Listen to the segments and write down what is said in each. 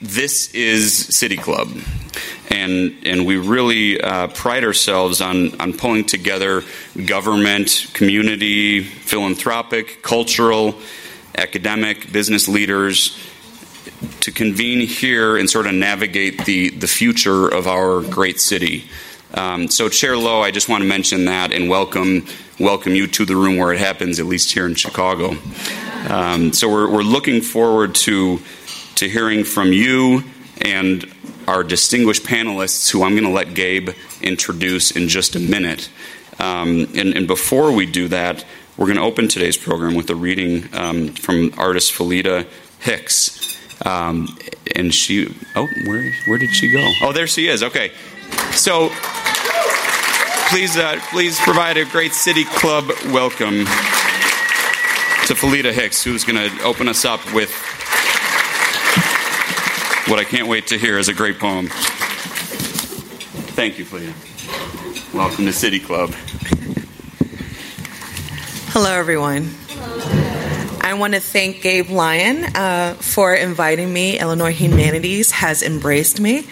this is City Club, and and we really uh, pride ourselves on on pulling together government, community, philanthropic, cultural, academic, business leaders to convene here and sort of navigate the the future of our great city. Um, so, Chair Lowe, I just want to mention that and welcome welcome you to the room where it happens, at least here in Chicago. Um, so, we're, we're looking forward to to hearing from you and our distinguished panelists, who I'm going to let Gabe introduce in just a minute. Um, and, and, before we do that, we're going to open today's program with a reading um, from artist Felita Hicks. Um, and she, oh, where, where did she go? Oh, there she is. Okay. So please, uh, please provide a great City Club welcome to Felita Hicks, who's going to open us up with what I can't wait to hear is a great poem. Thank you, Felita. Welcome to City Club. Hello, everyone. I want to thank Gabe Lyon uh, for inviting me. Illinois Humanities has embraced me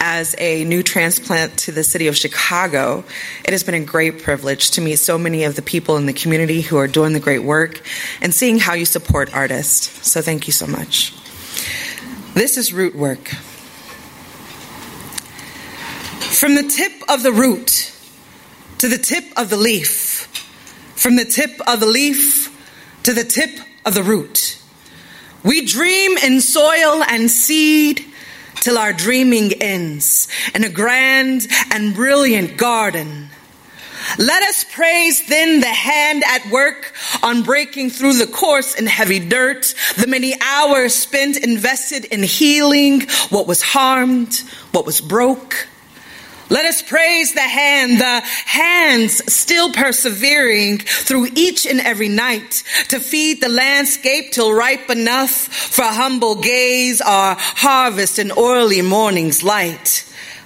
as a new transplant to the city of Chicago. It has been a great privilege to meet so many of the people in the community who are doing the great work and seeing how you support artists. So, thank you so much. This is root work. From the tip of the root to the tip of the leaf, from the tip of the leaf to the tip of the root. We dream in soil and seed till our dreaming ends in a grand and brilliant garden let us praise then the hand at work on breaking through the coarse and heavy dirt, the many hours spent invested in healing what was harmed, what was broke. Let us praise the hand, the hands still persevering through each and every night to feed the landscape till ripe enough for humble gaze or harvest in early morning's light.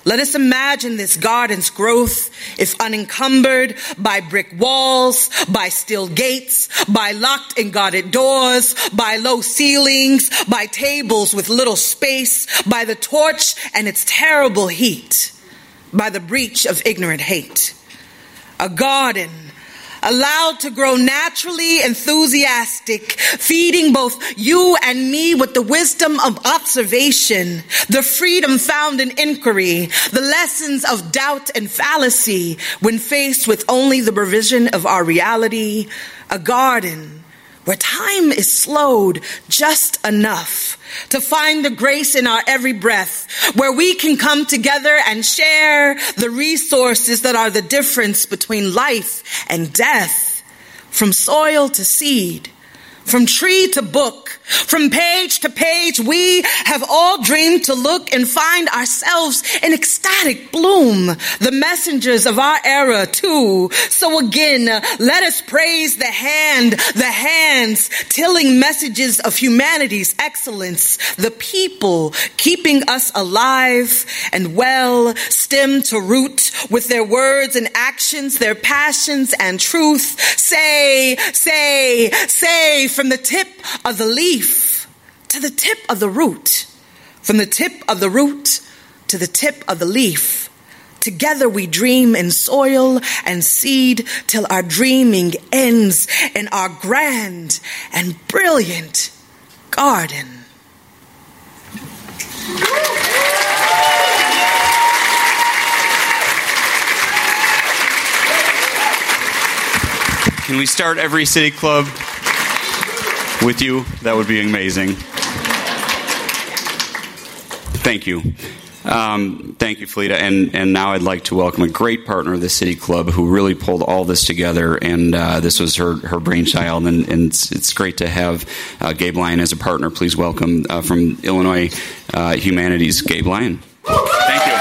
Let us imagine this garden's growth if unencumbered by brick walls, by steel gates, by locked and guarded doors, by low ceilings, by tables with little space, by the torch and its terrible heat, by the breach of ignorant hate. A garden allowed to grow naturally enthusiastic, feeding both you and me with the wisdom of observation, the freedom found in inquiry, the lessons of doubt and fallacy when faced with only the provision of our reality, a garden where time is slowed just enough to find the grace in our every breath, where we can come together and share the resources that are the difference between life and death, from soil to seed from tree to book, from page to page, we have all dreamed to look and find ourselves in ecstatic bloom, the messengers of our era too. So again, let us praise the hand, the hands tilling messages of humanity's excellence, the people keeping us alive and well, stem to root with their words and actions, their passions and truth. Say, say, say, from the tip of the leaf to the tip of the root, from the tip of the root to the tip of the leaf. Together we dream in soil and seed till our dreaming ends in our grand and brilliant garden. Can we start every city club with you, that would be amazing. Thank you. Um, thank you, Felita. And, and now I'd like to welcome a great partner of the City Club who really pulled all this together. And uh, this was her, her brainchild. And, and it's, it's, great to have uh, Gabe Lyon as a partner. Please welcome uh, from Illinois uh, Humanities, Gabe Lyon. Thank you.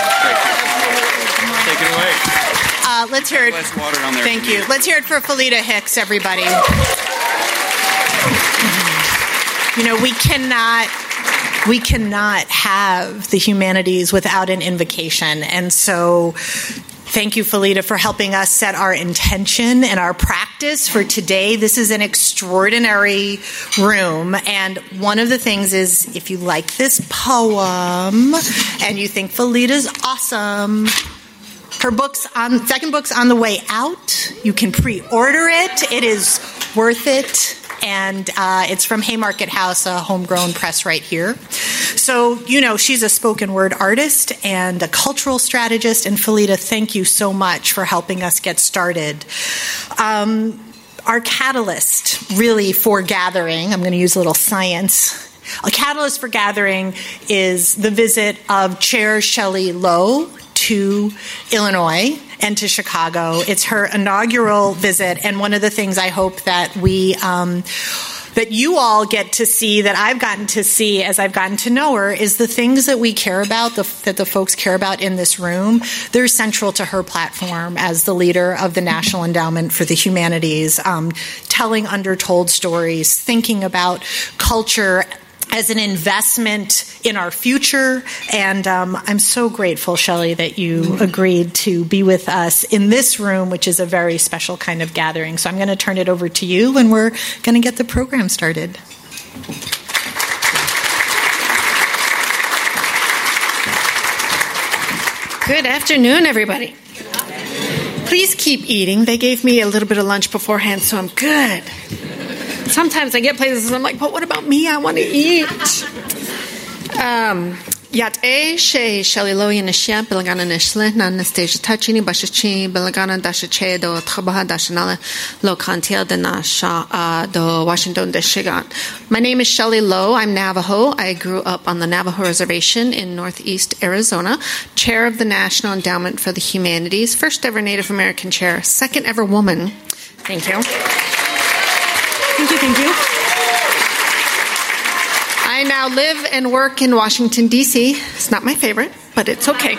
Take it away. Uh, let's hear it. Thank you. Let's hear it for Felita Hicks, everybody. You know, we cannot we cannot have the humanities without an invocation. And so Thank you, Felita, for helping us set our intention and our practice for today. This is an extraordinary room. And one of the things is if you like this poem and you think Felita's awesome, her book's on second book's on the way out. You can pre-order it. It is worth it and uh, it's from Haymarket House, a homegrown press right here. So, you know, she's a spoken word artist and a cultural strategist. And Felita, thank you so much for helping us get started. Um, our catalyst, really, for gathering, I'm going to use a little science. A catalyst for gathering is the visit of Chair Shelly Lowe to Illinois and to Chicago. It's her inaugural visit, and one of the things I hope that we. Um, that you all get to see that I've gotten to see as I've gotten to know her is the things that we care about, the, that the folks care about in this room. They're central to her platform as the leader of the National Endowment for the Humanities, um, telling undertold stories, thinking about culture as an investment in our future. And um, I'm so grateful, Shelly, that you agreed to be with us in this room, which is a very special kind of gathering. So I'm going to turn it over to you, and we're going to get the program started. Good afternoon, everybody. Please keep eating. They gave me a little bit of lunch beforehand, so I'm good sometimes I get places and I'm like, but what about me? I want to eat. Um, Yat-e she shaliloy nishya bilagana nishle na nastasia tachini bashachi bilagana dashache do trabaha dashanala lo de nasha do Washington de Shigan. My name is Shelly Lowe. I'm Navajo. I grew up on the Navajo Reservation in Northeast Arizona, chair of the National Endowment for the Humanities, first ever Native American chair, second ever woman. Thank you. Thank you, thank you. I now live and work in Washington, D.C. It's not my favorite, but it's okay.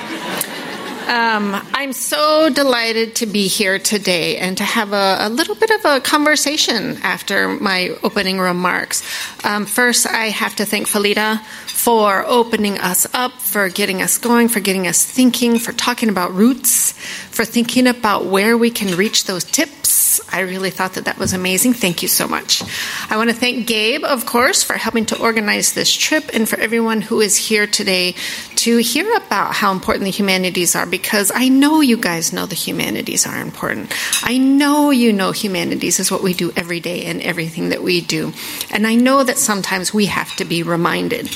Um, I'm so delighted to be here today and to have a, a little bit of a conversation after my opening remarks. Um, first, I have to thank Felita for opening us up, for getting us going, for getting us thinking, for talking about roots, for thinking about where we can reach those tips. I really thought that that was amazing. Thank you so much. I want to thank Gabe, of course, for helping to organize this trip and for everyone who is here today to hear about how important the humanities are because I know you guys know the humanities are important. I know you know humanities is what we do every day and everything that we do. And I know that sometimes we have to be reminded.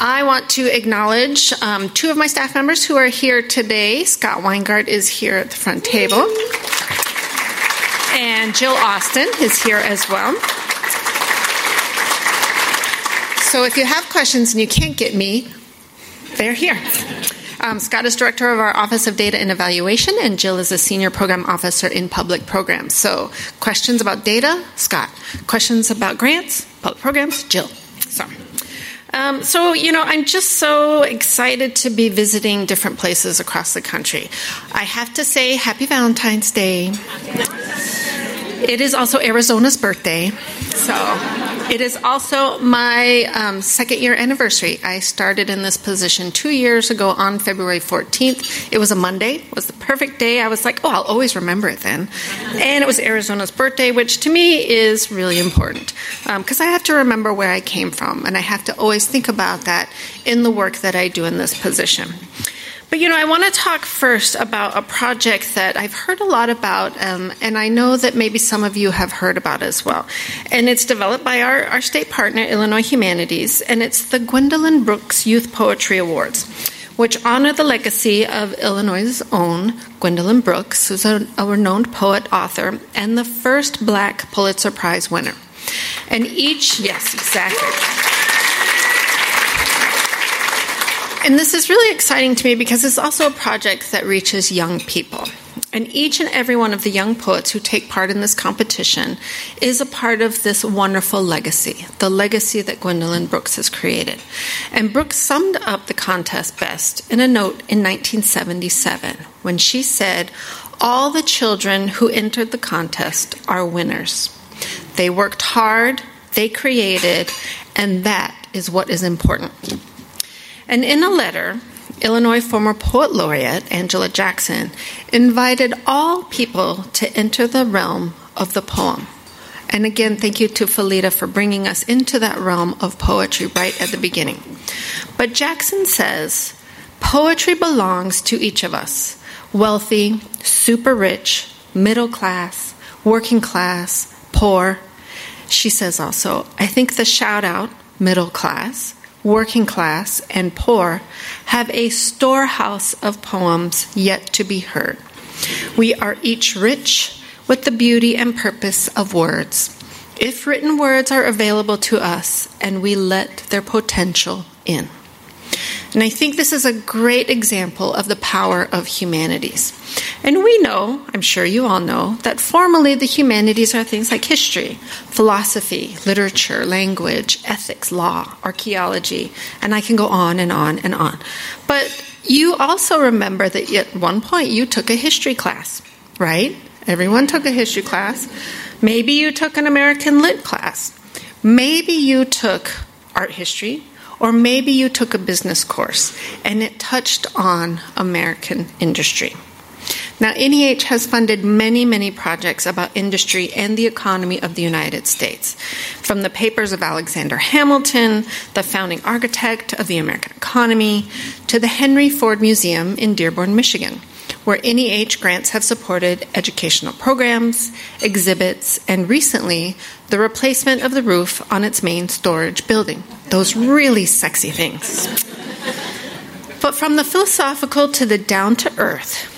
I want to acknowledge um, two of my staff members who are here today. Scott Weingart is here at the front table, and Jill Austin is here as well. So if you have questions and you can't get me, they're here. Um, Scott is director of our Office of Data and Evaluation, and Jill is a senior program officer in public programs. So, questions about data, Scott. Questions about grants, public programs, Jill. So. Um, so, you know, I'm just so excited to be visiting different places across the country. I have to say, Happy Valentine's Day. It is also Arizona's birthday. So it is also my um, second year anniversary. I started in this position two years ago on February 14th. It was a Monday. It was the perfect day. I was like, oh, I'll always remember it then. And it was Arizona's birthday, which to me is really important because um, I have to remember where I came from and I have to always think about that in the work that I do in this position. But you know, I want to talk first about a project that I've heard a lot about, um, and I know that maybe some of you have heard about as well. And it's developed by our, our state partner, Illinois Humanities, and it's the Gwendolyn Brooks Youth Poetry Awards, which honor the legacy of Illinois' own Gwendolyn Brooks, who's a, a renowned poet, author, and the first black Pulitzer Prize winner. And each, yes, exactly. And this is really exciting to me because it's also a project that reaches young people. And each and every one of the young poets who take part in this competition is a part of this wonderful legacy, the legacy that Gwendolyn Brooks has created. And Brooks summed up the contest best in a note in 1977 when she said, All the children who entered the contest are winners. They worked hard, they created, and that is what is important. And in a letter Illinois former poet laureate Angela Jackson invited all people to enter the realm of the poem. And again, thank you to Felita for bringing us into that realm of poetry right at the beginning. But Jackson says poetry belongs to each of us wealthy, super rich, middle class, working class, poor. She says also, I think the shout out, middle class, working class, and poor have a storehouse of poems yet to be heard. We are each rich with the beauty and purpose of words. If written words are available to us and we let their potential in. And I think this is a great example of the power of humanities. And we know, I'm sure you all know, that formally the humanities are things like history, philosophy, literature, language, ethics, law, archaeology, and I can go on and on and on. But you also remember that at one point you took a history class, right? Everyone took a history class. Maybe you took an American Lit class. Maybe you took art history, or maybe you took a business course and it touched on American industry. Now, NEH has funded many, many projects about industry and the economy of the United States. From the papers of Alexander Hamilton, the founding architect of the American economy, to the Henry Ford Museum in Dearborn, Michigan where NEH grants have supported educational programs, exhibits, and recently the replacement of the roof on its main storage building. Those really sexy things. But from the philosophical to the down to earth,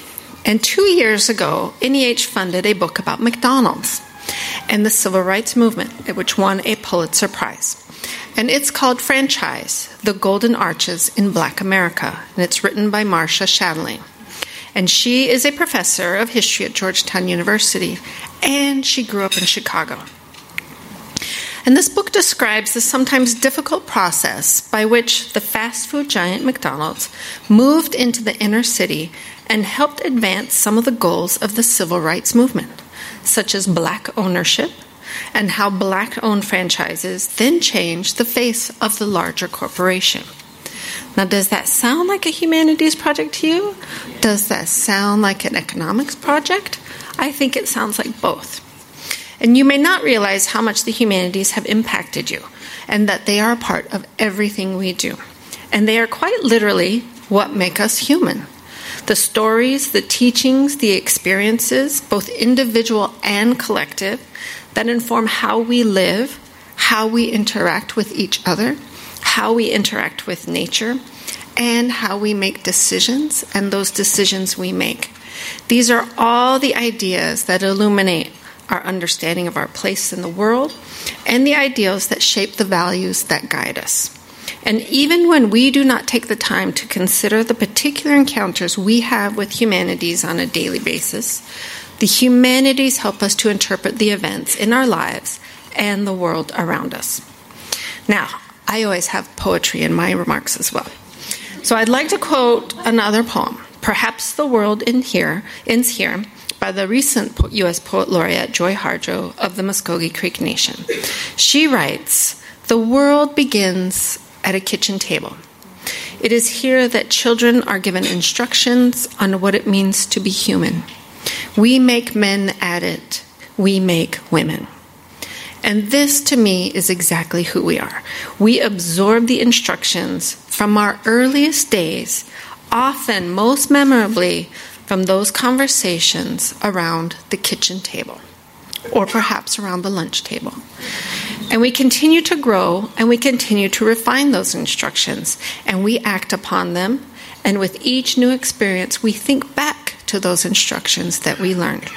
and two years ago, NEH funded a book about McDonald's and the civil rights movement, which won a Pulitzer Prize. And it's called Franchise The Golden Arches in Black America, and it's written by Marcia Chatelain and she is a professor of history at Georgetown University, and she grew up in Chicago. And this book describes the sometimes difficult process by which the fast food giant McDonald's moved into the inner city and helped advance some of the goals of the civil rights movement, such as black ownership and how black owned franchises then changed the face of the larger corporation. Now, does that sound like a humanities project to you? Does that sound like an economics project? I think it sounds like both. And you may not realize how much the humanities have impacted you, and that they are a part of everything we do. And they are quite literally what make us human. The stories, the teachings, the experiences, both individual and collective, that inform how we live, how we interact with each other, how we interact with nature, and how we make decisions and those decisions we make. These are all the ideas that illuminate our understanding of our place in the world and the ideals that shape the values that guide us. And even when we do not take the time to consider the particular encounters we have with humanities on a daily basis, the humanities help us to interpret the events in our lives and the world around us. Now, I always have poetry in my remarks as well. So I'd like to quote another poem, Perhaps the World in Here Ends Here, by the recent U.S. Poet Laureate Joy Harjo of the Muscogee Creek Nation. She writes The world begins at a kitchen table. It is here that children are given instructions on what it means to be human. We make men at it, we make women. And this, to me, is exactly who we are. We absorb the instructions from our earliest days, often most memorably from those conversations around the kitchen table, or perhaps around the lunch table. And we continue to grow and we continue to refine those instructions, and we act upon them. And with each new experience, we think back to those instructions that we learned.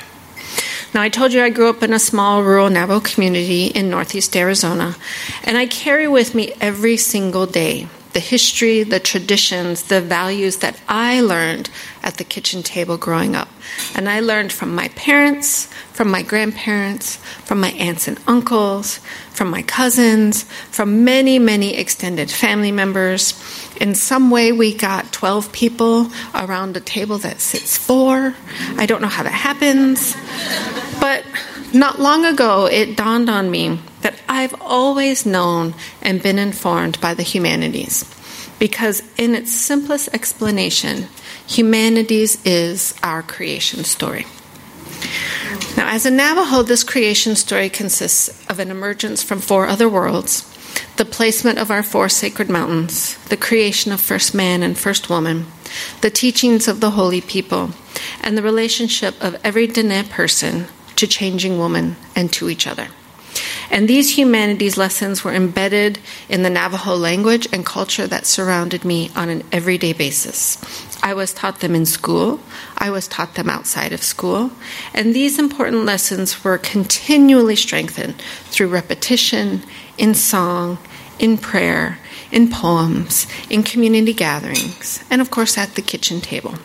Now, I told you I grew up in a small rural Navajo community in northeast Arizona, and I carry with me every single day the history, the traditions, the values that I learned at the kitchen table growing up. And I learned from my parents, from my grandparents, from my aunts and uncles, from my cousins, from many, many extended family members. In some way, we got 12 people around a table that sits four. I don't know how that happens. But not long ago, it dawned on me that I've always known and been informed by the humanities because, in its simplest explanation, humanities is our creation story. Now, as a Navajo, this creation story consists of an emergence from four other worlds, the placement of our four sacred mountains, the creation of first man and first woman, the teachings of the holy people, and the relationship of every Dene person to changing woman and to each other. And these humanities lessons were embedded in the Navajo language and culture that surrounded me on an everyday basis. I was taught them in school, I was taught them outside of school, and these important lessons were continually strengthened through repetition, in song, in prayer, in poems, in community gatherings, and of course at the kitchen table.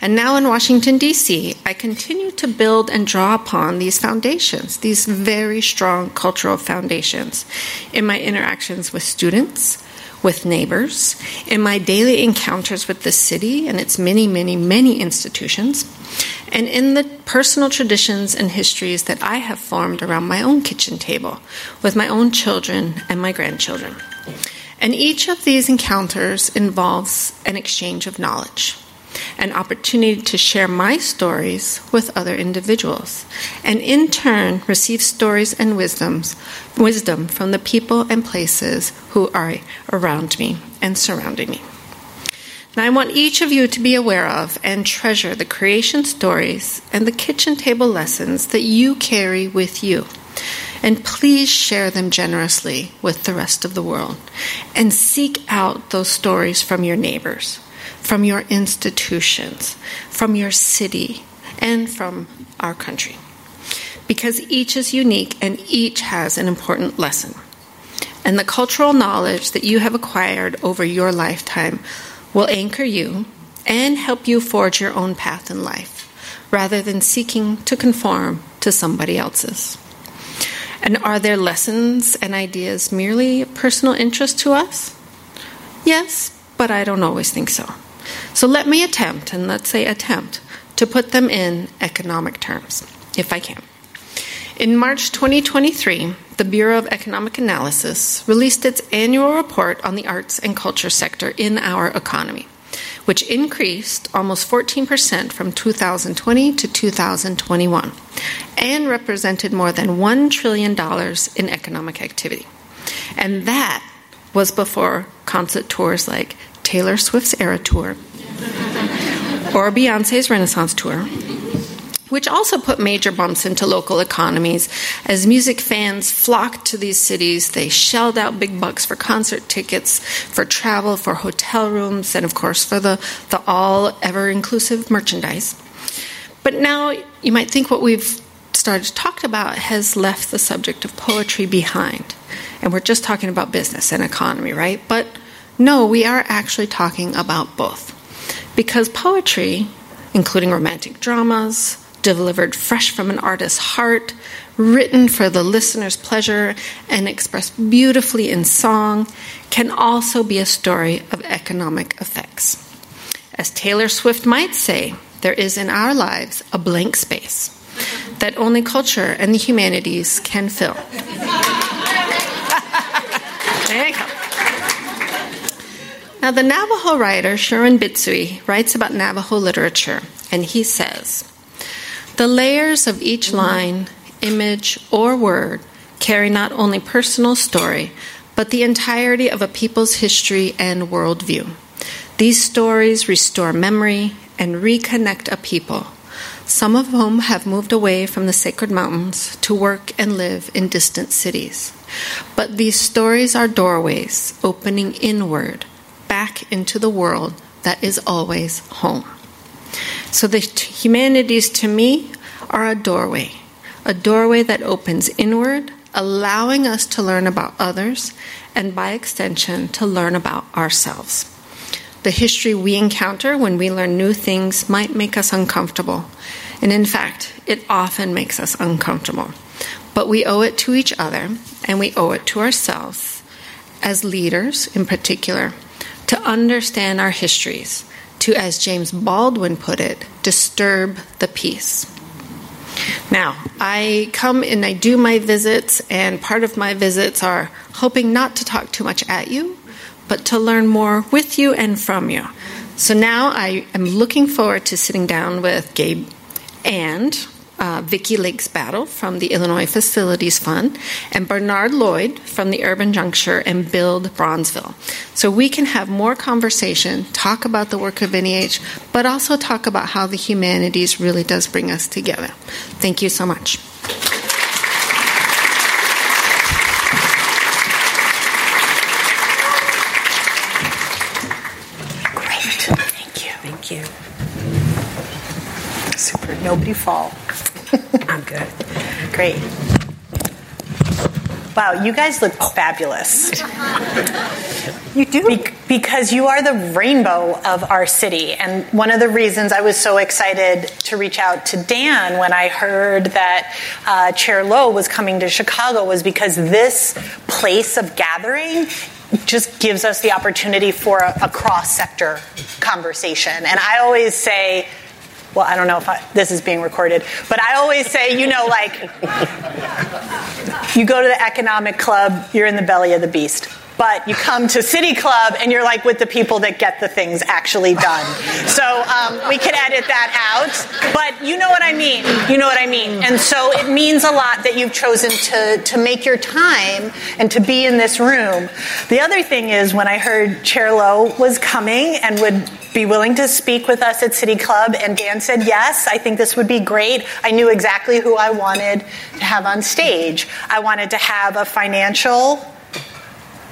And now in Washington, D.C., I continue to build and draw upon these foundations, these very strong cultural foundations, in my interactions with students, with neighbors, in my daily encounters with the city and its many, many, many institutions, and in the personal traditions and histories that I have formed around my own kitchen table with my own children and my grandchildren. And each of these encounters involves an exchange of knowledge an opportunity to share my stories with other individuals, and in turn receive stories and wisdoms, wisdom from the people and places who are around me and surrounding me. Now, I want each of you to be aware of and treasure the creation stories and the kitchen table lessons that you carry with you. And please share them generously with the rest of the world. And seek out those stories from your neighbors from your institutions, from your city, and from our country. Because each is unique and each has an important lesson. And the cultural knowledge that you have acquired over your lifetime will anchor you and help you forge your own path in life, rather than seeking to conform to somebody else's. And are there lessons and ideas merely personal interest to us? Yes, but I don't always think so. So let me attempt, and let's say attempt, to put them in economic terms, if I can. In March 2023, the Bureau of Economic Analysis released its annual report on the arts and culture sector in our economy, which increased almost 14% from 2020 to 2021 and represented more than $1 trillion in economic activity. And that was before concert tours like Taylor Swift's Era Tour or Beyonce's Renaissance Tour, which also put major bumps into local economies. As music fans flocked to these cities, they shelled out big bucks for concert tickets, for travel, for hotel rooms, and of course for the, the all ever inclusive merchandise. But now you might think what we've started to talk about has left the subject of poetry behind. And we're just talking about business and economy, right? But no, we are actually talking about both. Because poetry, including romantic dramas, delivered fresh from an artist's heart, written for the listener's pleasure, and expressed beautifully in song, can also be a story of economic effects. As Taylor Swift might say, there is in our lives a blank space that only culture and the humanities can fill. there you go. Now, the Navajo writer Sherwin Bitsui writes about Navajo literature, and he says The layers of each line, image, or word carry not only personal story, but the entirety of a people's history and worldview. These stories restore memory and reconnect a people, some of whom have moved away from the sacred mountains to work and live in distant cities. But these stories are doorways opening inward back into the world that is always home. So the humanities to me are a doorway, a doorway that opens inward, allowing us to learn about others and by extension to learn about ourselves. The history we encounter when we learn new things might make us uncomfortable, and in fact, it often makes us uncomfortable. But we owe it to each other and we owe it to ourselves as leaders in particular to understand our histories, to, as James Baldwin put it, disturb the peace. Now, I come and I do my visits, and part of my visits are hoping not to talk too much at you, but to learn more with you and from you. So now I am looking forward to sitting down with Gabe and uh, Vickie Lakes Battle from the Illinois Facilities Fund, and Bernard Loyd from the Urban Juncture and Build Bronzeville. So we can have more conversation, talk about the work of NEH, but also talk about how the humanities really does bring us together. Thank you so much. Great. Thank you. Thank you. Super. Nobody fall. I'm good. Great. Wow, you guys look fabulous. You do? Be- because you are the rainbow of our city. And one of the reasons I was so excited to reach out to Dan when I heard that uh, Chair Lowe was coming to Chicago was because this place of gathering just gives us the opportunity for a, a cross sector conversation. And I always say, well, I don't know if I, this is being recorded, but I always say, you know, like, you go to the economic club, you're in the belly of the beast. But you come to City Club and you're like with the people that get the things actually done. So um, we could edit that out. But you know what I mean. You know what I mean. And so it means a lot that you've chosen to, to make your time and to be in this room. The other thing is when I heard Chair Lowe was coming and would be willing to speak with us at City Club, and Dan said, Yes, I think this would be great. I knew exactly who I wanted to have on stage. I wanted to have a financial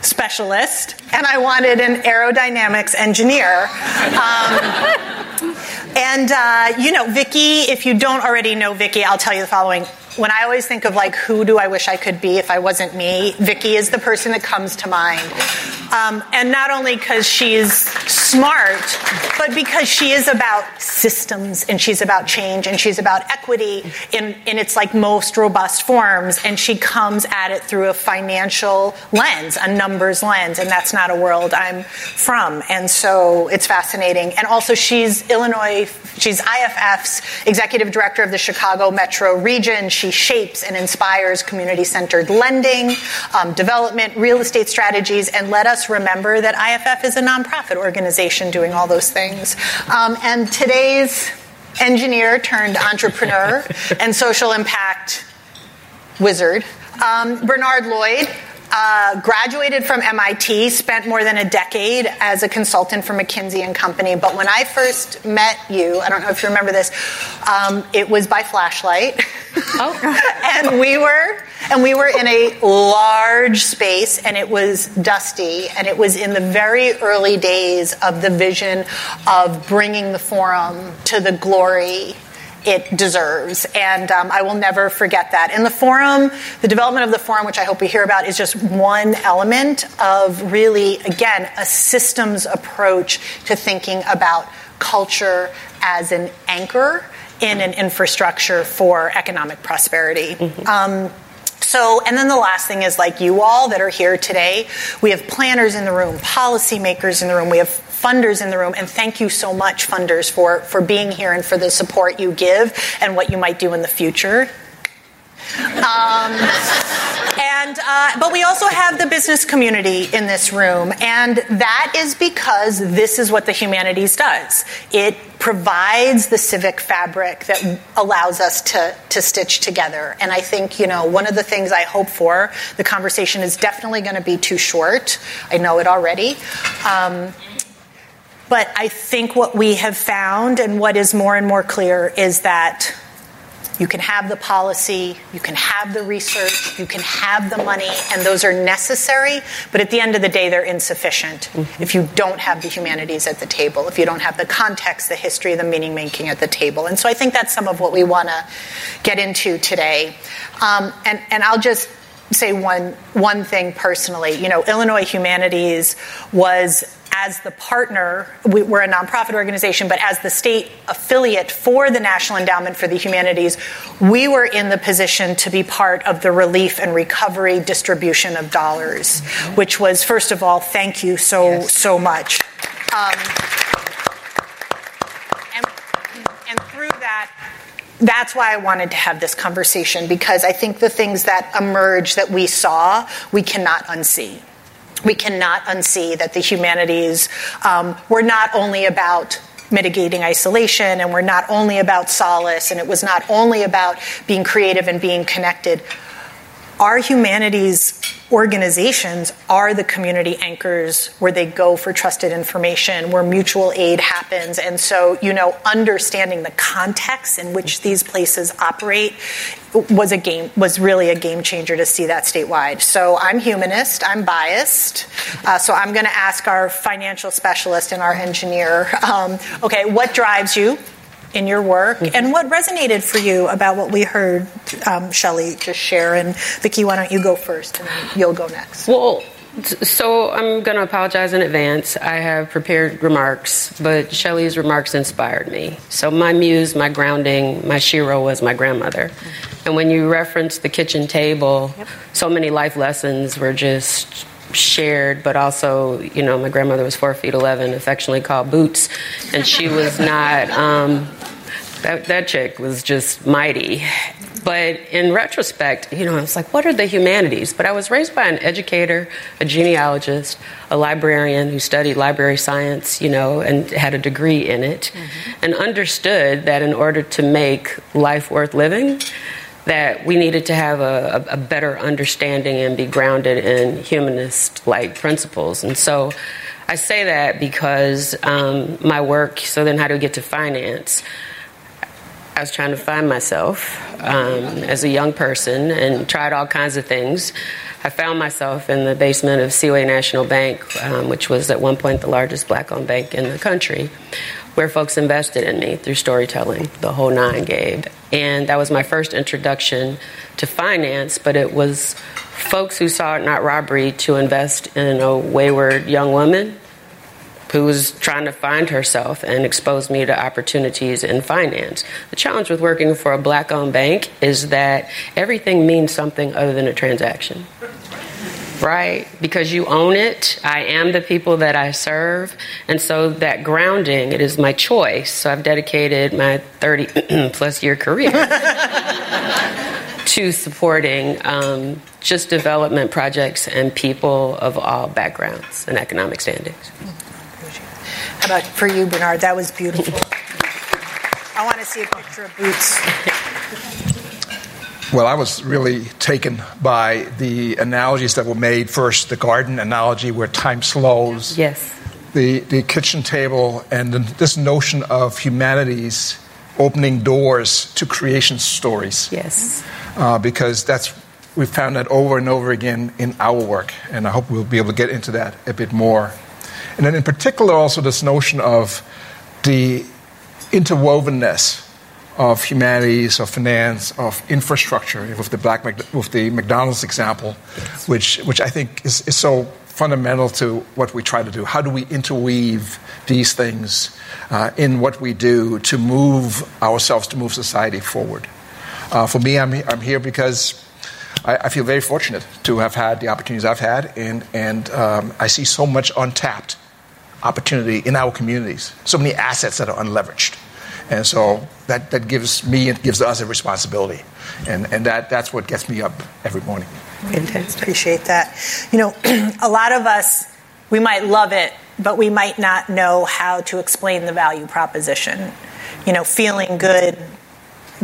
specialist, and I wanted an aerodynamics engineer. Um, and uh, you know, Vickie, if you don't already know Vickie, I'll tell you the following. When I always think of like who do I wish I could be if I wasn't me, Vickie is the person that comes to mind. Um, and not only because she's smart, but because she is about systems and she's about change and she's about equity in, in its like most robust forms. And she comes at it through a financial lens, a numbers lens, and that's not a world I'm from. And so it's fascinating. And also, she's Illinois, she's IFF's executive director of the Chicago Metro region. She shapes and inspires community centered lending, um, development, real estate strategies, and let us remember that IFF is a nonprofit organization doing all those things. Um, and today's engineer turned entrepreneur and social impact wizard, um, Bernard Loyd. Uh, graduated from MIT, spent more than a decade as a consultant for McKinsey and Company. But when I first met you, I don't know if you remember this, um, it was by flashlight. Oh. and we were and we were in a large space and it was dusty and it was in the very early days of the vision of bringing the forum to the glory it deserves. And um, I will never forget that. And the forum, the development of the forum, which I hope we hear about, is just one element of really, again, a systems approach to thinking about culture as an anchor in an infrastructure for economic prosperity. Mm-hmm. Um, so, and then the last thing is like you all that are here today, we have planners in the room, policymakers in the room, we have funders in the room, and thank you so much, funders, for, for being here and for the support you give and what you might do in the future. Um, and uh, but we also have the business community in this room, and that is because this is what the humanities does. It provides the civic fabric that allows us to to stitch together. And I think you know one of the things I hope for the conversation is definitely going to be too short. I know it already. Um, but I think what we have found and what is more and more clear is that you can have the policy, you can have the research, you can have the money, and those are necessary, but at the end of the day, they're insufficient mm-hmm. if you don't have the humanities at the table, if you don't have the context, the history, the meaning making at the table. And so I think that's some of what we want to get into today. Um, and, and I'll just say one, one thing personally. You know, Illinois Humanities was as the partner, we, are a nonprofit organization, but as the state affiliate for the National Endowment for the Humanities, we were in the position to be part of the relief and recovery distribution of dollars, mm-hmm. which was, first of all, thank you so, yes. so much. Um, and, and through that, that's why I wanted to have this conversation because I think the things that emerge that we saw, we cannot unsee we cannot unsee that the humanities um, were not only about mitigating isolation and were not only about solace and it was not only about being creative and being connected. Our humanities organizations are the community anchors where they go for trusted information, where mutual aid happens. And so, you know, understanding the context in which these places operate was a game was really a game changer to see that statewide. So I'm humanist, I'm biased. Uh, so I'm going to ask our financial specialist and our engineer, um, okay, what drives you? In your work mm-hmm. and what resonated for you about what we heard um, Shelly just share. And Vickie, why don't you go first and you'll go next? Well, so I'm going to apologize in advance. I have prepared remarks, but Shelly's remarks inspired me. So my muse, my grounding, my shero was my grandmother. And when you reference the kitchen table, yep. so many life lessons were just shared, but also, you know, my grandmother was four feet eleven, affectionately called Boots, and she was not. Um, that that chick was just mighty. But in retrospect, you know, I was like, what are the humanities? But I was raised by an educator, a genealogist, a librarian who studied library science, you know, and had a degree in it, mm-hmm. and understood that in order to make life worth living, that we needed to have a, a better understanding and be grounded in humanist like principles. And so I say that because um, my work, so then how do we get to finance? I was trying to find myself um, as a young person and tried all kinds of things. I found myself in the basement of Seaway National Bank, um, which was at one point the largest black owned bank in the country, where folks invested in me through storytelling, the whole nine, Gabe. And that was my first introduction to finance, but it was folks who saw it not robbery to invest in a wayward young woman who was trying to find herself and expose me to opportunities in finance. The challenge with working for a black owned bank is that everything means something other than a transaction right? Because you own it. I am the people that I serve. And so that grounding, it is my choice. So I've dedicated my 30 plus year career to supporting um, just development projects and people of all backgrounds and economic standings. How about for you, Bernard? That was beautiful. I want to see a picture of Boots. Well, I was really taken by the analogies that were made. First, the garden analogy where time slows. Yes. The, the kitchen table and the, this notion of humanities opening doors to creation stories. Yes. Uh, because that's we've found that over and over again in our work, and I hope we'll be able to get into that a bit more. And then, in particular, also this notion of the interwovenness of humanities, of finance, of infrastructure, with the black with the McDonald's example, yes. which which I think is, is so fundamental to what we try to do. How do we interweave these things uh, in what we do to move ourselves, to move society forward? Uh, for me, I'm, I'm here because I, I, feel very fortunate to have had the opportunities I've had, and, and um, I see so much untapped opportunity in our communities, so many assets that are unleveraged. And so that, that gives me and gives us a responsibility. And, and that, that's what gets me up every morning. Fantastic. Appreciate that. You know, a lot of us, we might love it, but we might not know how to explain the value proposition. You know, feeling good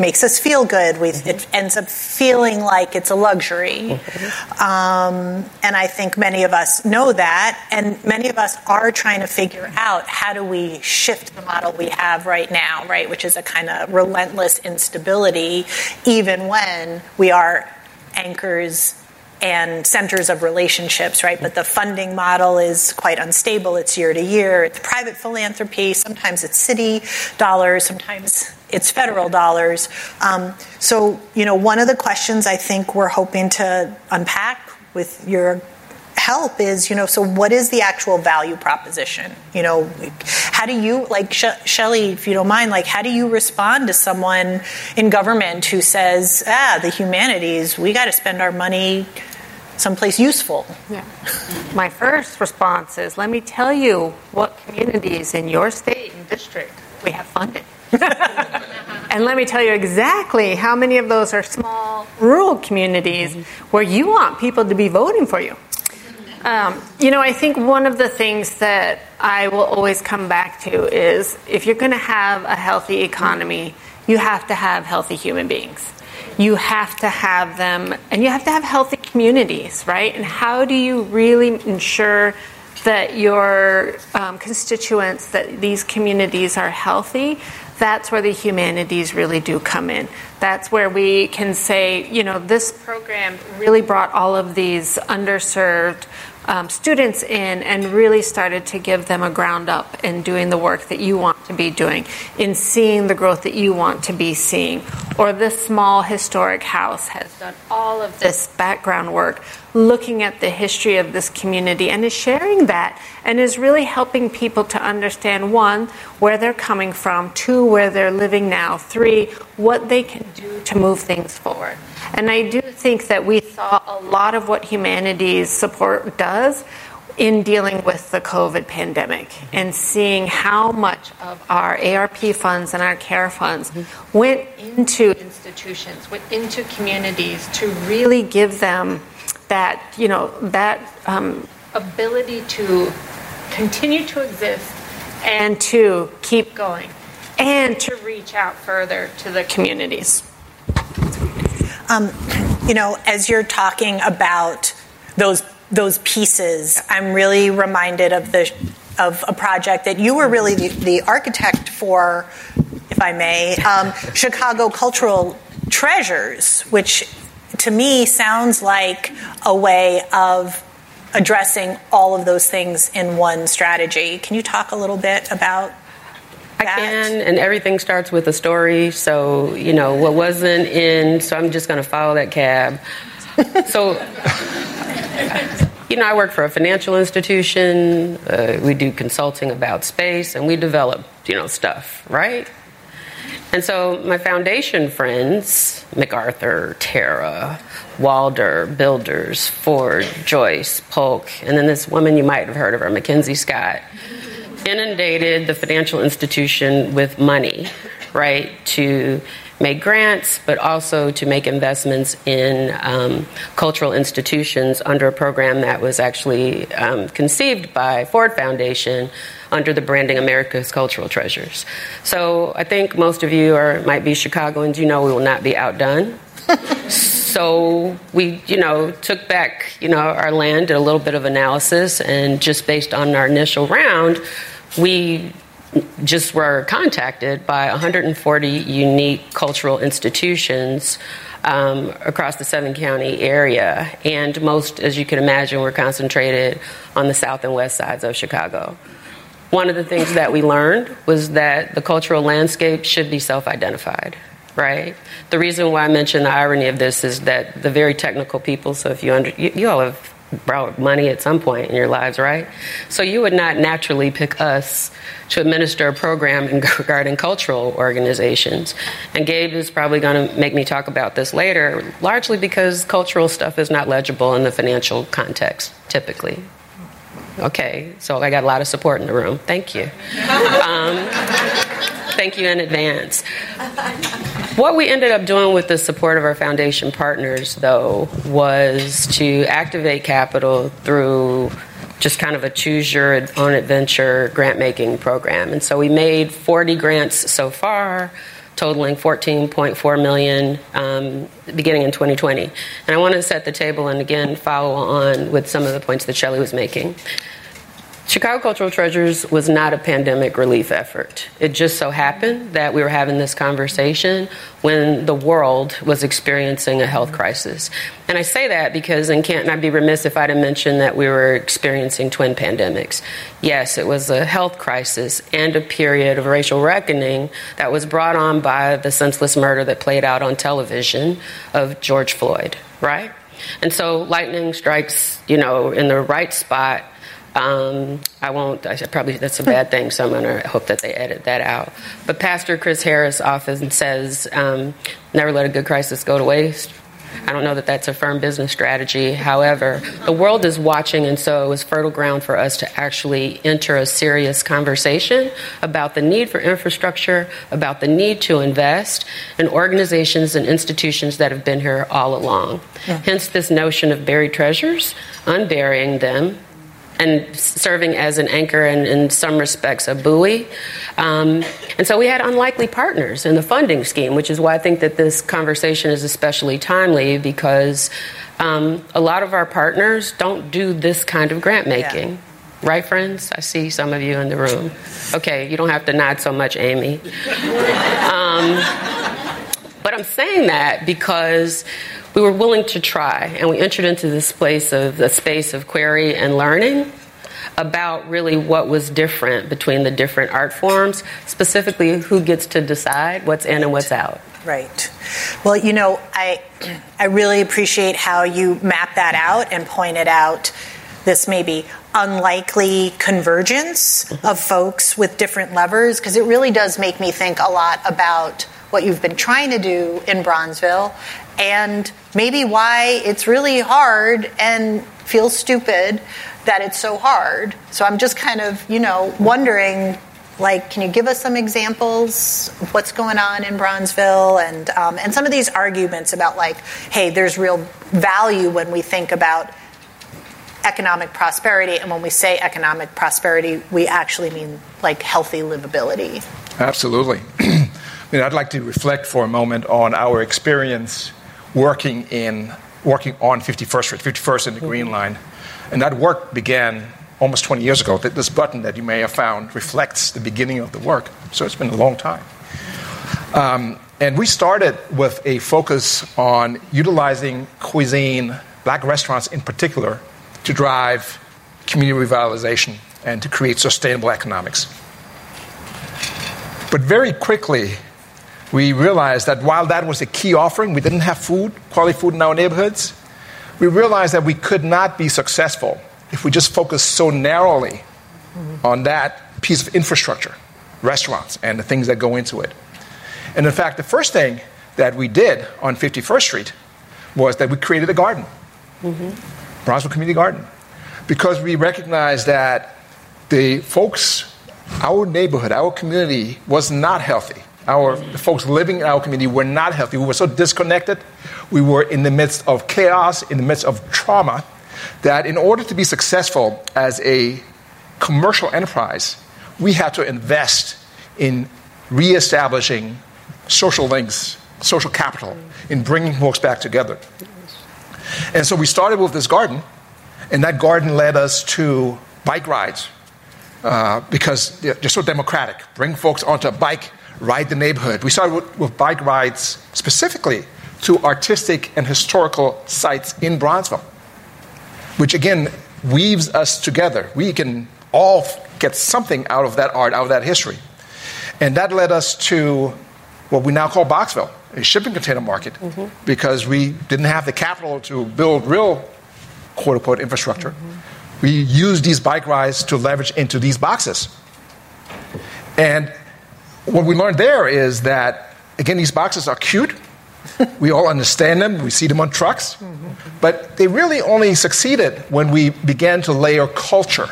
makes us feel good. We, mm-hmm. It ends up feeling like it's a luxury. Mm-hmm. Um, and I think many of us know that. And many of us are trying to figure out how do we shift the model we have right now, right? Which is a kind of relentless instability, even when we are anchors and centers of relationships, right? But the funding model is quite unstable. It's year to year. It's private philanthropy. Sometimes it's city dollars. Sometimes it's federal dollars. Um, so, you know, one of the questions I think we're hoping to unpack with your help is, you know, so what is the actual value proposition? You know, how do you, like Sh- Shelly, if you don't mind, like how do you respond to someone in government who says, ah, the humanities, we got to spend our money someplace useful? Yeah. My first response is, let me tell you what communities in your state and district we have funded. and let me tell you exactly how many of those are small rural communities where you want people to be voting for you. Um, you know, I think one of the things that I will always come back to is if you're going to have a healthy economy, you have to have healthy human beings. You have to have them, and you have to have healthy communities, right? And how do you really ensure that your um, constituents, that these communities are healthy? That's where the humanities really do come in. That's where we can say, you know, this program really brought all of these underserved um, students in and really started to give them a ground up in doing the work that you want to be doing, in seeing the growth that you want to be seeing. Or this small historic house has done all of this background work, looking at the history of this community and is sharing that and is really helping people to understand one, where they're coming from, two, where they're living now, three, what they can do to move things forward. And I do think that we saw a lot of what humanities support does in dealing with the COVID pandemic and seeing how much of our ARP funds and our care funds went into institutions, went into communities to really give them that, you know, that um, ability to continue to exist and to keep going and to reach out further to the communities. Um, you know, as you're talking about those those pieces, I'm really reminded of the of a project that you were really the, the architect for, if I may, um, Chicago Cultural Treasures, which to me sounds like a way of addressing all of those things in one strategy. Can you talk a little bit about I can, and everything starts with a story. So, you know, what wasn't in, so I'm just going to follow that cab. so, you know, I work for a financial institution. Uh, we do consulting about space, and we develop, you know, stuff, right? And so my foundation friends, MacArthur, Terra, Walder, Builders, Ford, Joyce, Polk, and then this woman you might have heard of her, Mackenzie Scott inundated the financial institution with money, right, to make grants, but also to make investments in um, cultural institutions under a program that was actually um, conceived by Ford Foundation under the branding America's Cultural Treasures. So I think most of you are might be Chicagoans. You know we will not be outdone. so we, you know, took back, you know, our land, did a little bit of analysis, and just based on our initial round, we just were contacted by 140 unique cultural institutions um, across the seven county area. And most, as you can imagine, were concentrated on the south and west sides of Chicago. One of the things that we learned was that the cultural landscape should be self identified, right? The reason why I mention the irony of this is that the very technical people, so if you, under, you, you all have brought money at some point in your lives, right? So you would not naturally pick us to administer a program regarding cultural organizations. And Gabe is probably going to make me talk about this later, largely because cultural stuff is not legible in the financial context, typically. Okay, so I got a lot of support in the room. Thank you. Um, thank you in advance. What we ended up doing with the support of our foundation partners, though, was to activate capital through just kind of a choose your own adventure grant making program. And so we made 40 grants so far, totaling 14.4 million um, beginning in 2020. And I want to set the table and again follow on with some of the points that Shelly was making. Chicago Cultural Treasures was not a pandemic relief effort. It just so happened that we were having this conversation when the world was experiencing a health crisis. And I say that because, and can't I'd be remiss if I didn't mention that we were experiencing twin pandemics. Yes, it was a health crisis and a period of racial reckoning that was brought on by the senseless murder that played out on television of George Floyd, right? And so lightning strikes, you know, in the right spot um, I won't, I probably, that's a bad thing, so I'm going to hope that they edit that out. But Pastor Chris Harris often says, um, never let a good crisis go to waste, I don't know that that's a firm business strategy. However, the world is watching, and so it was fertile ground for us to actually enter a serious conversation about the need for infrastructure, about the need to invest in organizations and institutions that have been here all along. Yeah. Hence, this notion of buried treasures, unburying them, and serving as an anchor and in some respects a buoy. Um, and so we had unlikely partners in the funding scheme, which is why I think that this conversation is especially timely because um, a lot of our partners don't do this kind of grant making. Yeah. Right, friends? I see some of you in the room. Okay, you don't have to nod so much, Amy. Um, but I'm saying that because we were willing to try and we entered into this place of the space of query and learning about really what was different between the different art forms specifically who gets to decide what's in and what's out. Right. Well you know i i really appreciate how you map that out and pointed out. This maybe unlikely convergence of folks with different levers because it really does make me think a lot about what you've been trying to do in Bronzeville and maybe why it's really hard and feels stupid that it's so hard. So I'm just kind of, you know, wondering like, can you give us some examples of what's going on in Bronzeville and um, and some of these arguments about like, hey, there's real value when we think about economic prosperity, and when we say economic prosperity, we actually mean like healthy livability. Absolutely. I mean, I'd like to reflect for a moment on our experience working in working on 51st Street, 51st in the Green mm-hmm. Line. And that work began almost 20 years ago. This button that you may have found reflects the beginning of the work. So it's been a long time. Um, and we started with a focus on utilizing cuisine, black restaurants in particular, to drive community revitalization and to create sustainable economics. But very quickly, we realized that while that was a key offering, we didn't have food, quality food in our neighborhoods, we realized that we could not be successful if we just focused so narrowly on that piece of infrastructure, restaurants, and the things that go into it. And in fact, the first thing that we did on 51st Street was that we created a garden, mm-hmm. Bronzeville Community Garden, because we recognized that the folks, our neighborhood, our community was not healthy our folks living in our community were not healthy. We were so disconnected. We were in the midst of chaos, in the midst of trauma, that in order to be successful as a commercial enterprise, we had to invest in reestablishing social links, social capital, in bringing folks back together. And so we started with this garden, and that garden led us to bike rides uh, because they're so democratic. Bring folks onto a bike ride the neighborhood. We started with, with bike rides specifically to artistic and historical sites in Bronzeville, which again weaves us together. We can all get something out of that art, out of that history. And that led us to what we now call Boxville, a shipping container market, mm-hmm. because we didn't have the capital to build real quote unquote infrastructure. Mm-hmm. We used these bike rides to leverage into these boxes. And what we learned there is that, again, these boxes are cute. we all understand them. We see them on trucks. But they really only succeeded when we began to layer culture,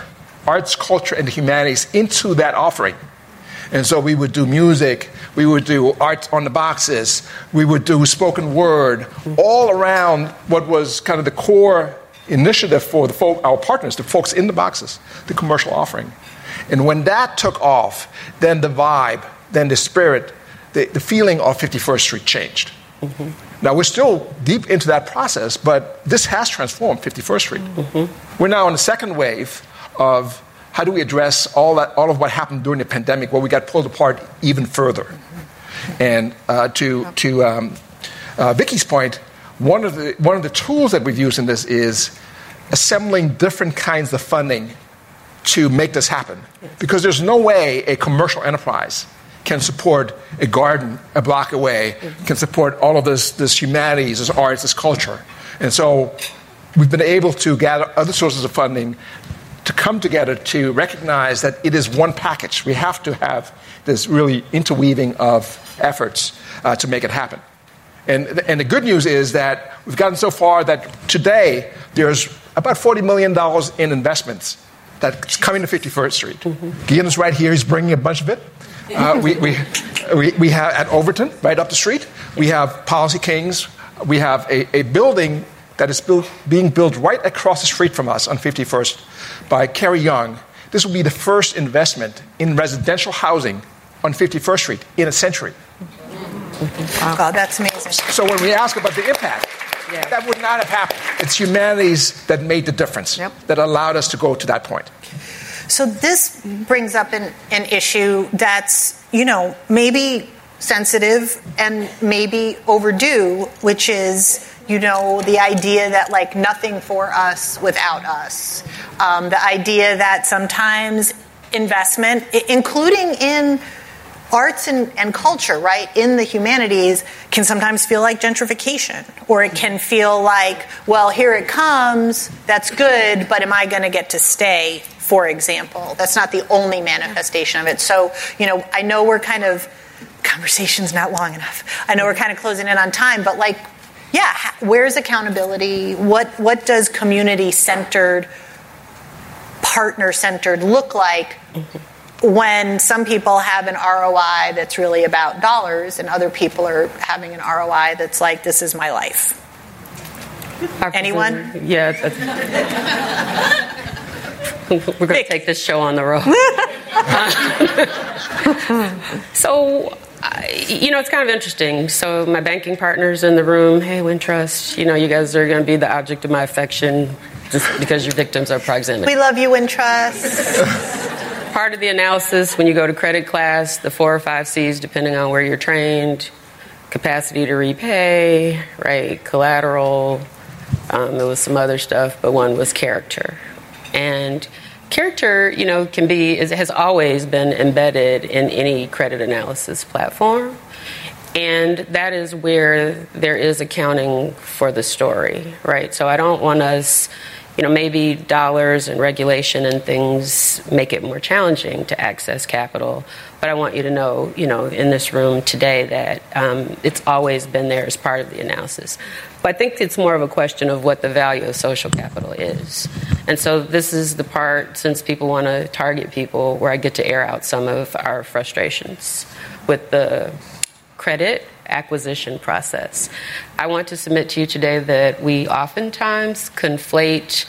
arts, culture, and humanities into that offering. And so we would do music, we would do art on the boxes, we would do spoken word, all around what was kind of the core initiative for the folk, our partners, the folks in the boxes, the commercial offering. And when that took off, then the vibe then the spirit, the, the feeling of 51st Street changed. Mm-hmm. Now, we're still deep into that process, but this has transformed 51st Street. Mm-hmm. We're now in the second wave of how do we address all, that, all of what happened during the pandemic where we got pulled apart even further. Mm-hmm. And uh, to, to um, uh, Vickie's point, one of, the, one of the tools that we've used in this is assembling different kinds of funding to make this happen. Because there's no way a commercial enterprise can support a garden a block away, can support all of this, this humanities, this arts, this culture. And so we've been able to gather other sources of funding to come together to recognize that it is one package. We have to have this really interweaving of efforts uh, to make it happen. And, and the good news is that we've gotten so far that today there's about $40 million in investments that's coming to 51st Street. Mm-hmm. is right here, he's bringing a bunch of it. Uh, we, we, we, we have at Overton, right up the street, we have Policy Kings. We have a, a building that is built, being built right across the street from us on 51st by Kerry Young. This will be the first investment in residential housing on 51st Street in a century. Wow, that's amazing. So when we ask about the impact, yeah. that would not have happened. It's humanities that made the difference, yep. that allowed us to go to that point. So this brings up an, an issue that's, you know, maybe sensitive and maybe overdue, which is, you know, the idea that like nothing for us without us. Um, the idea that sometimes investment, including in arts and, and culture, right, in the humanities, can sometimes feel like gentrification, or it can feel like, well, here it comes, that's good, but am I going to get to stay, for example? That's not the only manifestation of it. So, you know, I know we're kind of, conversation's not long enough. I know we're kind of closing in on time, but like, yeah, where's accountability? What, what does community centered, partner centered look like? Mm-hmm when some people have an ROI that's really about dollars and other people are having an ROI that's like, this is my life. Anyone? Yeah. We're going to take this show on the road. so, you know, it's kind of interesting. So, my banking partners in the room, hey, Wintrust, you know, you guys are going to be the object of my affection just because you're victims are proximity. We love you, Wintrust part of the analysis when you go to credit class, the four or five C's, depending on where you're trained capacity to repay, right? Collateral. Um, there was some other stuff, but one was character. And character, you know, can be, is, has always been embedded in any credit analysis platform. And that is where there is accounting for the story, right? So I don't want us you know, maybe dollars and regulation and things make it more challenging to access capital. But I want you to know, you know, in this room today that um, it's always been there as part of the analysis. But I think it's more of a question of what the value of social capital is. And so this is the part, since people want to target people, where I get to air out some of our frustrations with the credit acquisition process. I want to submit to you today that we oftentimes conflate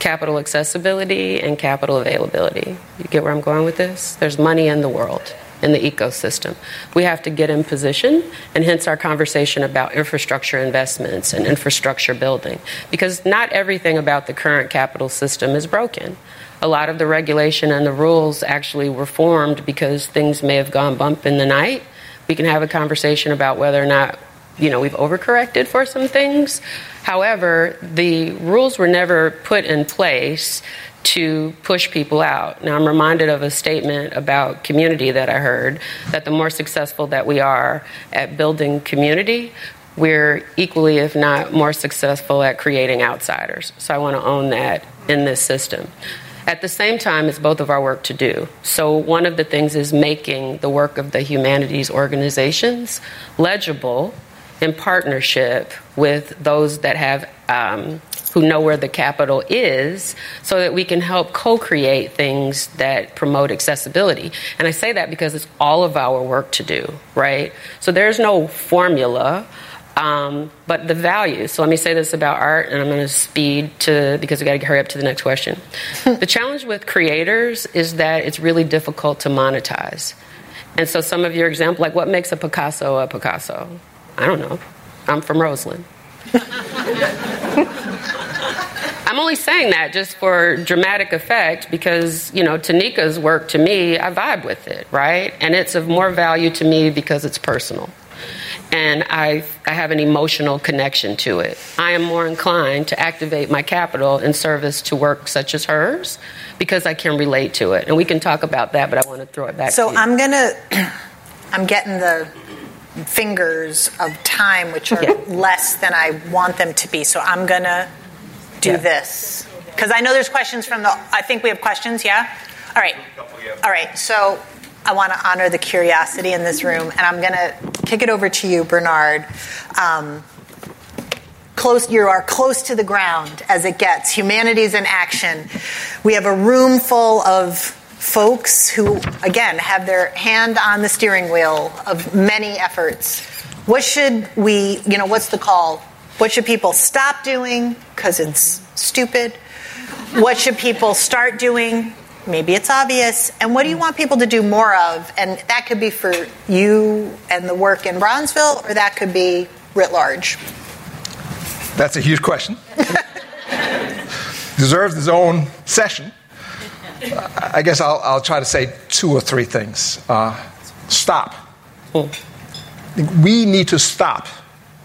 capital accessibility and capital availability. You get where I'm going with this? There's money in the world, in the ecosystem. We have to get in position, and hence our conversation about infrastructure investments and infrastructure building, because not everything about the current capital system is broken. A lot of the regulation and the rules actually were formed because things may have gone bump in the night we can have a conversation about whether or not you know we've overcorrected for some things. However, the rules were never put in place to push people out. Now, I'm reminded of a statement about community that I heard that the more successful that we are at building community, we're equally, if not more successful at creating outsiders. So I want to own that in this system. At the same time, it's both of our work to do. So, one of the things is making the work of the humanities organizations legible in partnership with those that have um, who know where the capital is so that we can help co-create things that promote accessibility and i say that because it's all of our work to do right so there's no formula um, but the value, so let me say this about art, and I'm going to speed to because we got to hurry up to the next question. the challenge with creators is that it's really difficult to monetize. And so, some of your example, like what makes a Picasso a Picasso? I don't know. I'm from Roseland. I'm only saying that just for dramatic effect because, you know, Tanika's work to me, I vibe with it, right? And it's of more value to me because it's personal and I, I have an emotional connection to it. I am more inclined to activate my capital in service to work such as hers because I can relate to it. And we can talk about that, but I want to throw it back so I'm going to, I'm getting the fingers of time, which are yeah. less than I want them to be. So I'm going to do yeah. this. Because I know there's questions from the, I think we have questions, yeah? All right. All right. So I want to honor the curiosity in this room, and I'm going to kick it over to you, Bernard. Um, close, you are close to the ground as it gets. Humanities in action. We have a room full of folks who, again, have their hand on the steering wheel of many efforts. What should we, you know, what's the call? What should people stop doing because it's stupid? What should people start doing? Maybe it's obvious. And what do you want people to do more of? And that could be for you and the work in Bronzeville, or that could be writ large. That's a huge question. Deserves its own session. I guess I'll, I'll, try to say two or three things. Uh, stop. We need to stop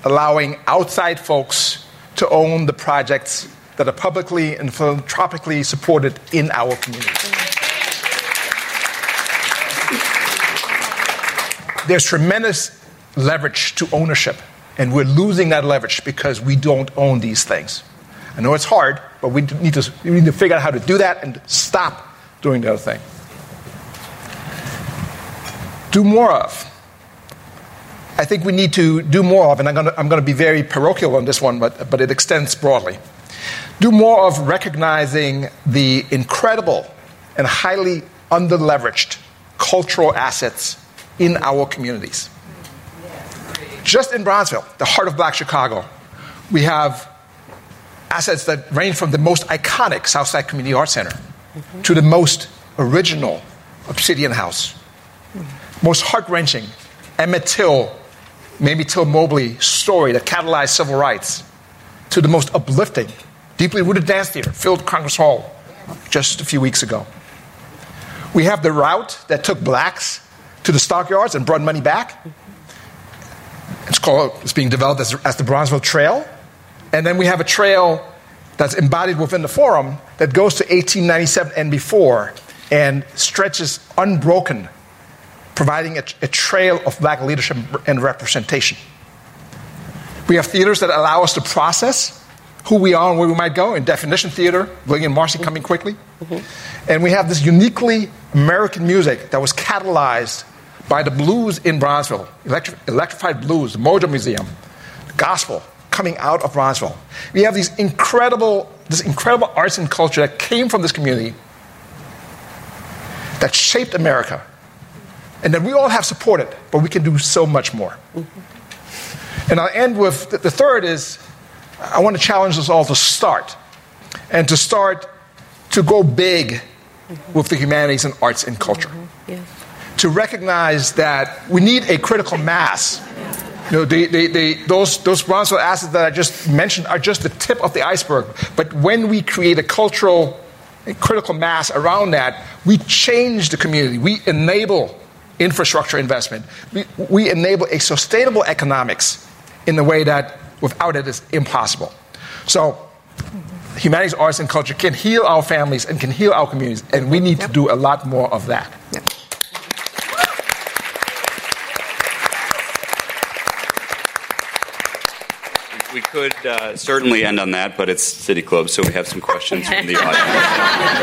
allowing outside folks to own the projects that are publicly and philanthropically supported in our community. There's tremendous leverage to ownership, and we're losing that leverage because we don't own these things. I know it's hard, but we need to, we need to figure out how to do that and stop doing the other thing. Do more of. I think we need to do more of, and I'm going to, be very parochial on this one, but, but it extends broadly do more of recognizing the incredible and highly underleveraged cultural assets in our communities. Just in Bronzeville, the heart of black Chicago, we have assets that range from the most iconic Southside Community Art Center mm-hmm. to the most original Obsidian House. Mm-hmm. Most heart wrenching Emmett Till, Mamie Till Mobley story that catalyzed civil rights, to the most uplifting deeply rooted dance theater filled Congress Hall just a few weeks ago. We have the route that took blacks to the stockyards and brought money back. It's called, it's being developed as, as the Bronzeville Trail. And then we have a trail that's embodied within the forum that goes to 1897 and before and stretches unbroken, providing a, a trail of black leadership and representation. We have theaters that allow us to process who we are and where we might go in definition theater, William Marcy coming quickly. Mm-hmm. And we have this uniquely American music that was catalyzed by the blues in Bronzeville, electri- electrified blues, the Mojo Museum, gospel coming out of Bronzeville. We have these incredible, this incredible arts and culture that came from this community that shaped America and that we all have supported, but we can do so much more. And I'll end with the, third is I want to challenge us all to start and to start to go big with the humanities and arts and culture. Mm-hmm. Yes. To recognize that we need a critical mass. You know, the, the, the, those, those Bronzeville assets that I just mentioned are just the tip of the iceberg. But when we create a cultural a critical mass around that, we change the community. We enable infrastructure investment. We, we enable a sustainable economics in the way that Without it's impossible. So, humanities, arts, and culture can heal our families and can heal our communities, and we need yep. to do a lot more of that. Yep. We could uh, certainly end on that, but it's City Club, so we have some questions from the audience.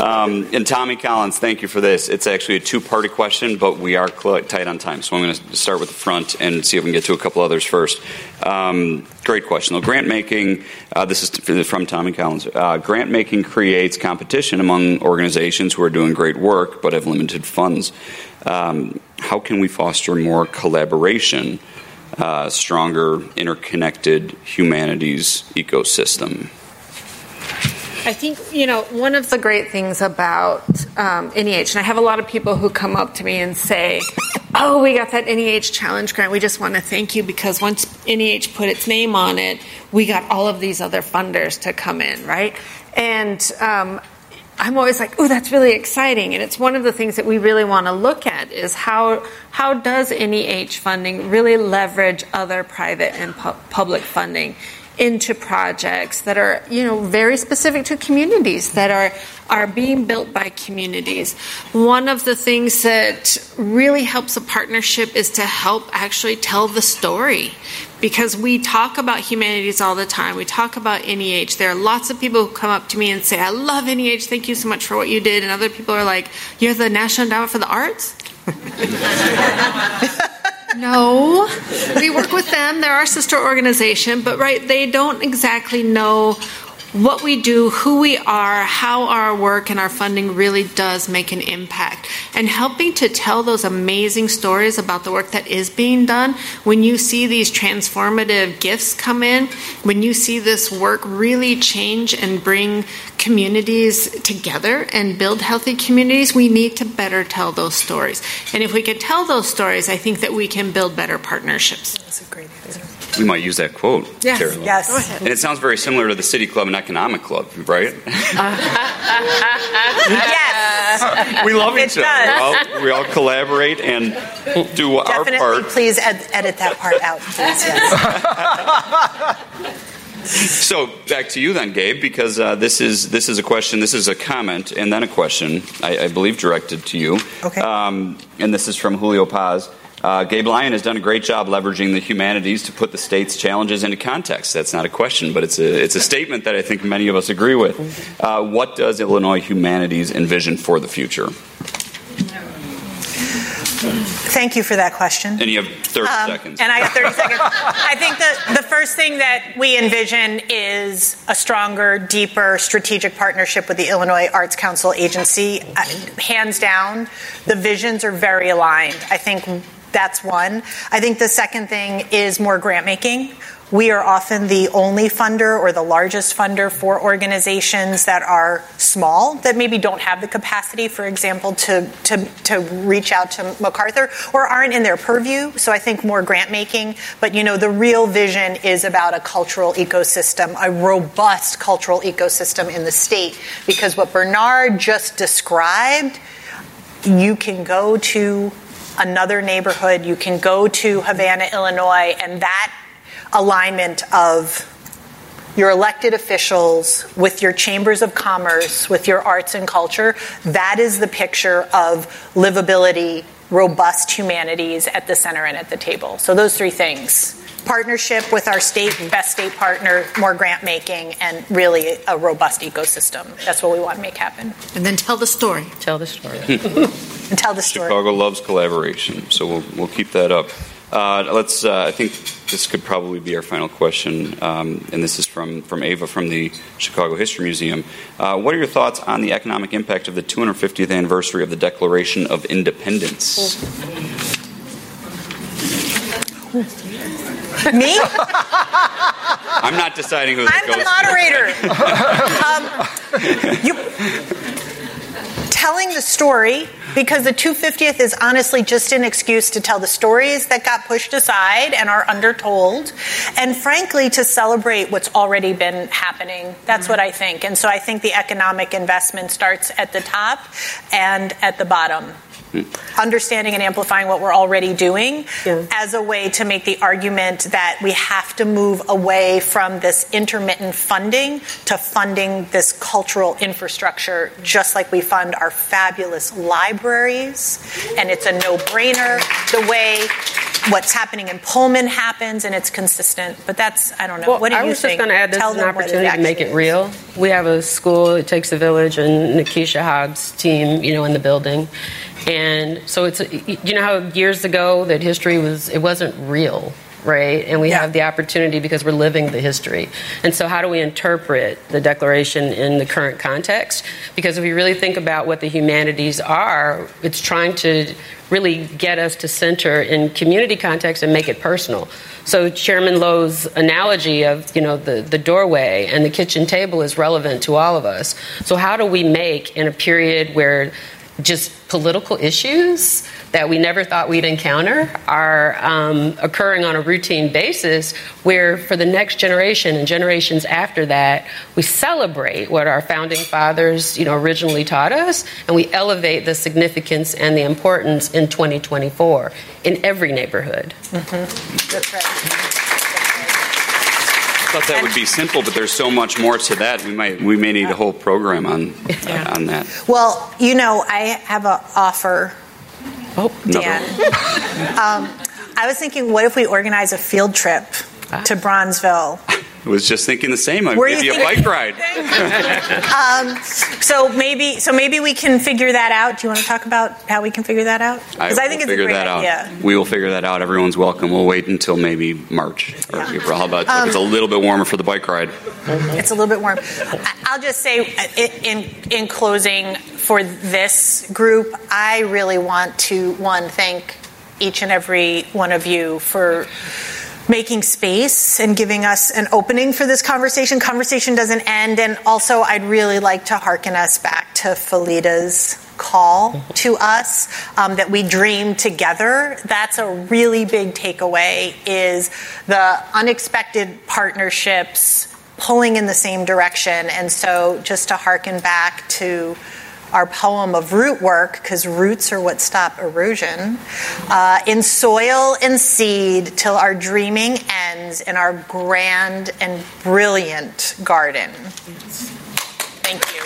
Um, and Tommy Collins, thank you for this. It's actually a two-party question, but we are cl- tight on time, so I'm going to start with the front and see if we can get to a couple others first. Um, great question. Well, grant making. Uh, this is from Tommy Collins. Uh, grant making creates competition among organizations who are doing great work but have limited funds. Um, how can we foster more collaboration, uh, stronger, interconnected humanities ecosystem? I think, you know, one of the great things about um, NEH, and I have a lot of people who come up to me and say, oh, we got that NEH challenge grant. We just want to thank you because once NEH put its name on it, we got all of these other funders to come in, right? And um, I'm always like, oh, that's really exciting. And it's one of the things that we really want to look at is how, how does NEH funding really leverage other private and pu- public funding? into projects that are, you know, very specific to communities that are are being built by communities. One of the things that really helps a partnership is to help actually tell the story. Because we talk about humanities all the time. We talk about NEH. There are lots of people who come up to me and say, I love NEH. Thank you so much for what you did. And other people are like, You're the National Endowment for the Arts? No, we work with them. They're our sister organization, but right, they don't exactly know what we do, who we are, how our work and our funding really does make an impact. And helping to tell those amazing stories about the work that is being done, when you see these transformative gifts come in, when you see this work really change and bring communities together and build healthy communities, we need to better tell those stories. And if we can tell those stories, I think that we can build better partnerships. That's a great answer. We might use that quote. Yes. Carolyn. Yes. Go ahead. And it sounds very similar to the City Club and Economic Club, right? Yes. we love It each other. We all, we all collaborate and do our Definitely, part. please ed- edit that part out, please. Yes. So back to you then, Gabe, because uh, this is this is a question, this is a comment, and then a question, I, I believe, directed to you. Okay. Um, and this is from Julio Paz. Uh, Gabe Lyon has done a great job leveraging the humanities to put the state's challenges into context. That's not a question, but it's a it's a statement that I think many of us agree with. Uh, what does Illinois humanities envision for the future? Thank you for that question. And you have 30 Um, seconds. And I have 30 seconds. I think the, the first thing that we envision is a stronger, deeper strategic partnership with the Illinois Arts Council agency. Uh, Hands down, the visions are very aligned. I think that's one. I think the second thing is more grant making. We are often the only funder or the largest funder for organizations that are small, that maybe don't have the capacity, for example, to, to, to reach out to MacArthur or aren't in their purview. So I think more grant making. But you know, the real vision is about a cultural ecosystem, a robust cultural ecosystem in the state. Because what Bernard just described, you can go to another neighborhood, you can go to Havana, Illinois, and that alignment of your elected officials with your chambers of commerce, with your arts and culture, that is the picture of livability, robust humanities at the center and at the table. So those three things. Partnership with our state, and best state partner, more grant making, and really a robust ecosystem. That's what we want to make happen. And then tell the story. Tell the story. And tell the story. Chicago loves collaboration, so we'll, we'll keep that up. Uh, let's. Uh, I think this could probably be our final question, um, and this is from from Ava from the Chicago History Museum. Uh, what are your thoughts on the economic impact of the 250th anniversary of the Declaration of Independence? Me? I'm not deciding who that I'm the moderator. um, you, telling the story, because the 250th is honestly just an excuse to tell the stories that got pushed aside and are undertold, and frankly, to celebrate what's already been happening. That's what I think. And so I think the economic investment starts at the top and at the bottom. Understanding and amplifying what we're already doing as a way to make the argument that we have to move away from this intermittent funding to funding this cultural infrastructure, just like we fund our fabulous libraries. And it's a no brainer the way what's happening in Pullman happens and it's consistent. But that's, I don't know. Well, what do I you was think? just going to add this Tell is an opportunity to make it real. We have a school, It Takes a Village, and Nikisha Hobbs' team, you know, in the building. And so it's, you know how years ago that history was, it wasn't real, right? And we Yeah. have the opportunity because we're living the history. And so how do we interpret the Declaration in the current context? Because if we really think about what the humanities are, it's trying to really get us to center in community context and make it personal. So Chairman Lowe's analogy of you know the, the doorway and the kitchen table is relevant to all of us. So how do we make in a period where just political issues that we never thought we'd encounter are um, occurring on a routine basis, where for the next generation and generations after that, we celebrate what our founding fathers, you know, originally taught us, and we elevate the significance and the importance in 2024 in every neighborhood. Right. I thought that would be simple, but there's so much more to that. We might we may need a whole program on on that. Well, you know, I have an offer, Oh, Dan. um, I was thinking, what if we organize a field trip to Bronzeville was just thinking the same. I'd Were give you you a bike ride. Um, so maybe, so maybe we can figure that out. Do you want to talk about how we can figure that out? I, Because will think it's a great out. idea. We will figure that out. Everyone's welcome. We'll wait until maybe March or April. How about Um, it's a little bit warmer for the bike ride? It's a little bit warm. I- I'll just say uh, in in closing for this group, I really want to one thank each and every one of you for making space and giving us an opening for this conversation. Conversation doesn't end, and also I'd really like to hearken us back to Felita's call to us um, that we dream together. That's a really big takeaway. Is the unexpected partnerships pulling in the same direction, and so just to hearken back to our poem of root work, because roots are what stop erosion, uh, in soil and seed till our dreaming ends in our grand and brilliant garden. Thank you.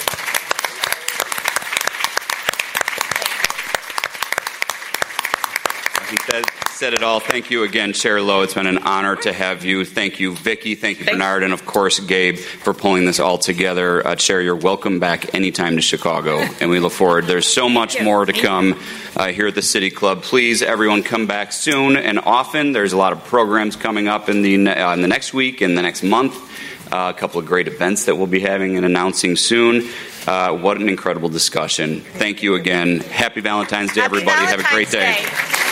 I think that said it all. Thank you again, Chair Lowe. It's been an honor to have you. Thank you, Vickie. Thank you, Bernard, and of course, Gabe, for pulling this all together. Uh, Chair, you're welcome back anytime to Chicago, and we look forward. There's so much more to come uh, here at the City Club. Please, everyone, come back soon and often. There's a lot of programs coming up in the uh, in the next week and the next month. Uh, a couple of great events that we'll be having and announcing soon. Uh, what an incredible discussion. Thank you again. Happy Valentine's Day, Happy everybody. Have a great day. Day.